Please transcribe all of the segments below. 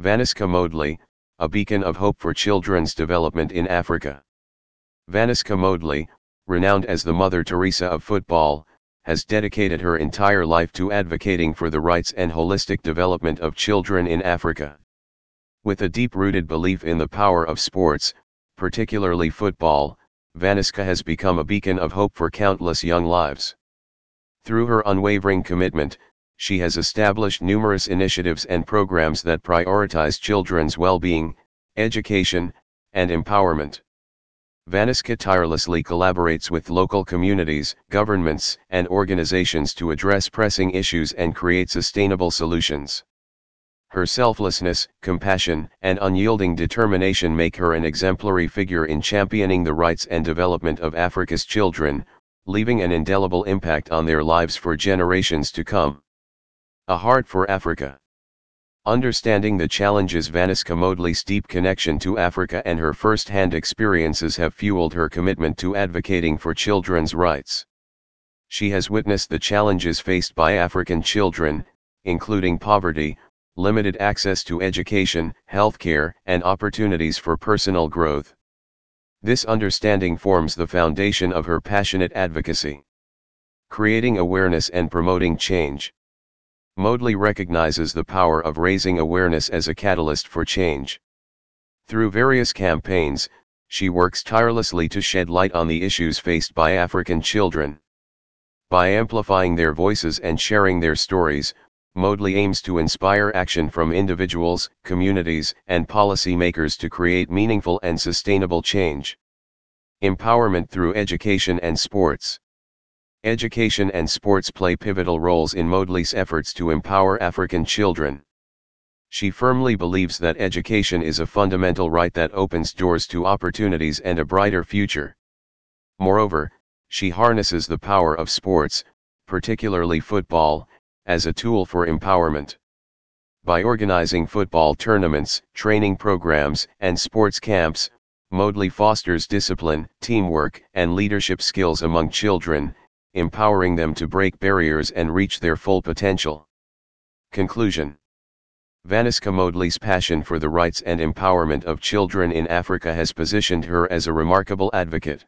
Vanouska Modely, a beacon of hope for children's development in Africa. Vanouska Modely, renowned as the Mother Teresa of football, has dedicated her entire life to advocating for the rights and holistic development of children in Africa. With a deep-rooted belief in the power of sports, particularly football, Vanouska has become a beacon of hope for countless young lives. Through her unwavering commitment, she has established numerous initiatives and programs that prioritize children's well-being, education, and empowerment. Vanouska tirelessly collaborates with local communities, governments, and organizations to address pressing issues and create sustainable solutions. Her selflessness, compassion, and unyielding determination make her an exemplary figure in championing the rights and development of Africa's children, leaving an indelible impact on their lives for generations to come. A Heart for Africa Understanding the challenges Vanouska Modely's deep connection to Africa and her first-hand experiences have fueled her commitment to advocating for children's rights. She has witnessed the challenges faced by African children, including poverty, limited access to education, healthcare, and opportunities for personal growth. This understanding forms the foundation of her passionate advocacy. Creating awareness and promoting change. Modely recognizes the power of raising awareness as a catalyst for change. Through various campaigns, she works tirelessly to shed light on the issues faced by African children. By amplifying their voices and sharing their stories, Modely aims to inspire action from individuals, communities, and policymakers to create meaningful and sustainable change. Empowerment through education and sports. Education and sports play pivotal roles in Modely's efforts to empower African children. She firmly believes that education is a fundamental right that opens doors to opportunities and a brighter future. Moreover, she harnesses the power of sports, particularly football, as a tool for empowerment. By organizing football tournaments, training programs, and sports camps, Modely fosters discipline, teamwork, and leadership skills among children, empowering them to break barriers and reach their full potential. Conclusion Vanouska Modely's passion for the rights and empowerment of children in Africa has positioned her as a remarkable advocate.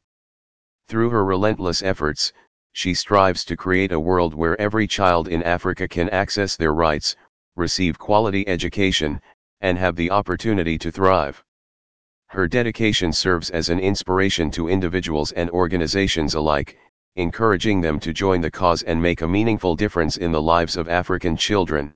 Through her relentless efforts, she strives to create a world where every child in Africa can access their rights, receive quality education, and have the opportunity to thrive. Her dedication serves as an inspiration to individuals and organizations alike, encouraging them to join the cause and make a meaningful difference in the lives of African children.